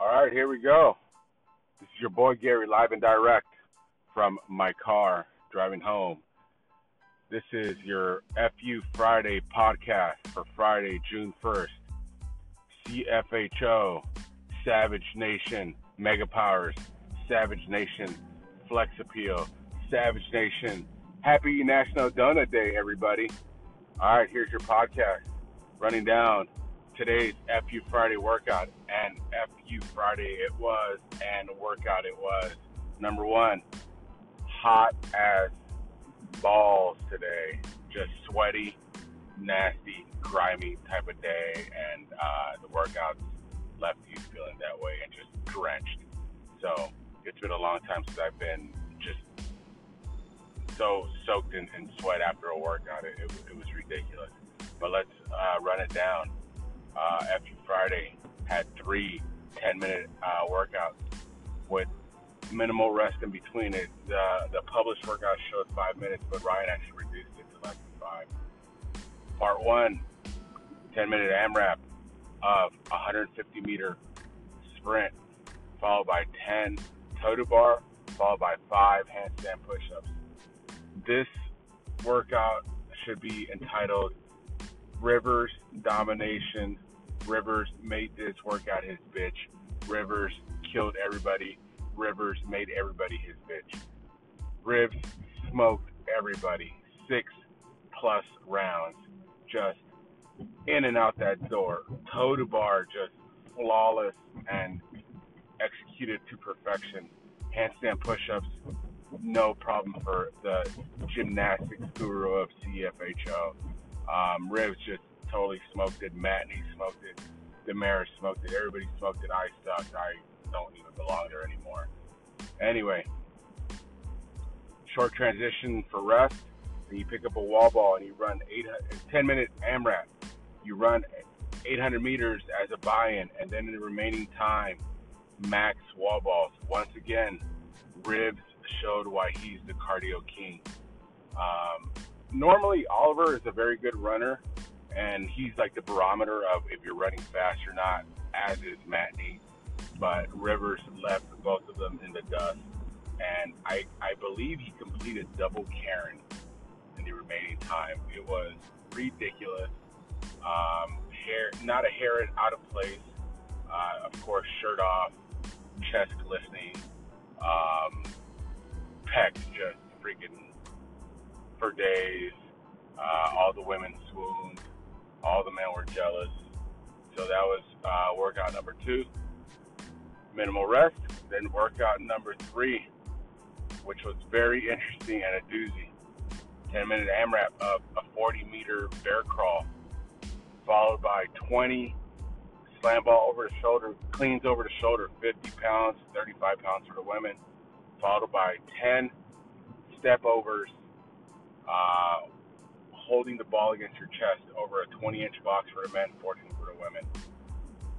All right, here we go. This is your boy Gary, live and direct from my car driving home. This is your FU Friday podcast for Friday, June 1st. CFHO, Savage Nation, Mega Powers, Savage Nation, Flex Appeal, Savage Nation. Happy National Donut Day, everybody. All right, here's your podcast running down today's FU Friday workout, and FU Friday it was, and workout it was. Number one, hot as balls today, just sweaty, nasty, grimy type of day, and uh, the workouts left you feeling that way and just drenched. So it's been a long time since I've been just so soaked in, in sweat after a workout. It, it, it was ridiculous. But let's uh, run it down uh, FU Friday had three 10 minute uh, workouts with minimal rest in between it. The, the published workout showed five minutes, but Ryan actually reduced it to less than five. Part one 10 minute AMRAP of 150 meter sprint, followed by 10 toe to bar, followed by five handstand push ups. This workout should be entitled Rivers Domination. Rivers made this workout his bitch. Rivers killed everybody. Rivers made everybody his bitch. Rivs smoked everybody. Six plus rounds. Just in and out that door. Toe to bar, just flawless and executed to perfection. Handstand push ups, no problem for the gymnastics guru of CFHO. Um, Rivs just totally smoked it. Matney smoked it. Damaris smoked it. Everybody smoked it. I sucked. I don't even belong there anymore. Anyway, short transition for rest. Then you pick up a wall ball and you run eight, 10 minute AMRAP. You run 800 meters as a buy-in, and then in the remaining time, max wall balls. Once again, Rivs showed why he's the cardio king. Um, normally Oliver is a very good runner, and he's like the barometer of if you're running fast or not, as is Matney. But Rivers left both of them in the dust, and I I believe he completed double Karen in the remaining time. It was ridiculous. Um, hair not a hair out of place. Uh, of course, shirt off, chest glistening, um, pecs just freaking for days. Uh, all the women swooned. All the men were jealous. So that was uh, workout number two. Minimal rest. Then workout number three, which was very interesting and a doozy. 10 minute AMRAP of a 40 meter bear crawl, followed by 20 slam ball over the shoulder, cleans over the shoulder, 50 pounds, 35 pounds for the women, followed by 10 step overs uh, holding the ball against your chest over a 20 inch box for the men, 14 for the women.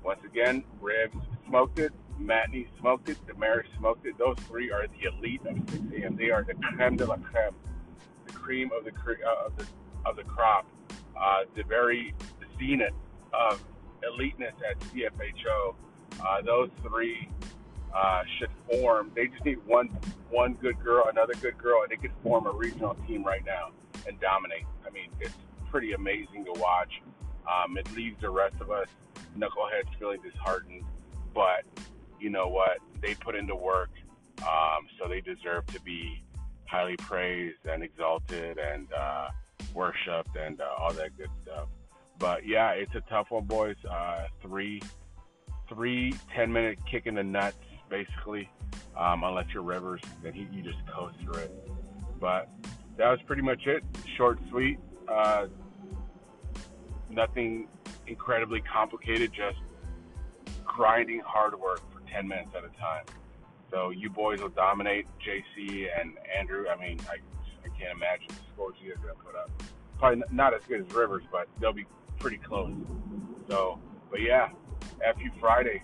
Once again, Rivs smoked it, Matney smoked it, Damaris smoked it. Those three are the elite of 6 a.m. They are the creme de la creme, the cream of the uh, of the of the crop, uh, the very zenith of eliteness at CFHO. Uh, those three uh, should form. They just need one one good girl, another good girl, and they could form a regional team right now and dominate. I mean, it's pretty amazing to watch. Um, it leaves the rest of us knuckleheads feeling disheartened, but you know what? They put into work, um, so they deserve to be highly praised and exalted and uh, worshipped and uh, all that good stuff. But yeah, it's a tough one, boys. Uh, three, three 10 minute kick in the nuts basically. Um, unless you're Rivers, then he, you just coast through it. But that was pretty much it. Short, sweet. Uh, nothing incredibly complicated. Just grinding hard work for 10 minutes at a time. So you boys will dominate JC and Andrew. I mean, I, I can't imagine the scores you guys are going to put up. Probably not as good as Rivers, but they'll be pretty close. So, but yeah, FU Friday.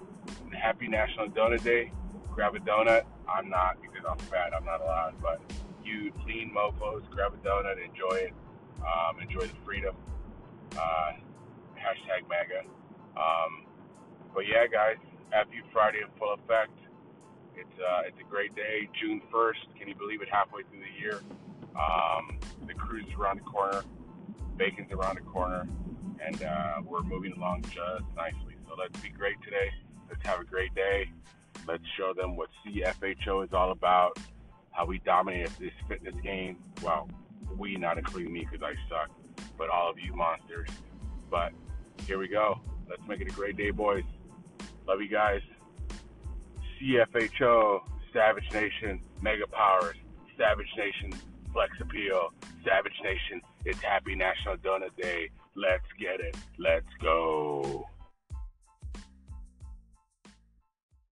Happy National Donut Day. Grab a donut. I'm not because I'm fat. I'm not allowed. But you lean mofos, grab a donut, enjoy it. Um, enjoy the freedom. Uh, hashtag MAGA. Um, but yeah, guys, FU Friday in full effect. It's uh, it's a great day, June 1st. Can you believe it? Halfway through the year. Um, the cruise is around the corner. Bacon's around the corner, and uh, we're moving along just nicely. So let's be great today. Let's have a great day. Let's show them what CFHO is all about. How we dominate this fitness game. Well, we, not including me, because I suck, but all of you monsters. But here we go. Let's make it a great day, boys. Love you guys. CFHO, Savage Nation, Mega Powers, Savage Nation, Flex Appeal, Savage Nation. It's Happy National Donut Day. Let's get it. Let's go.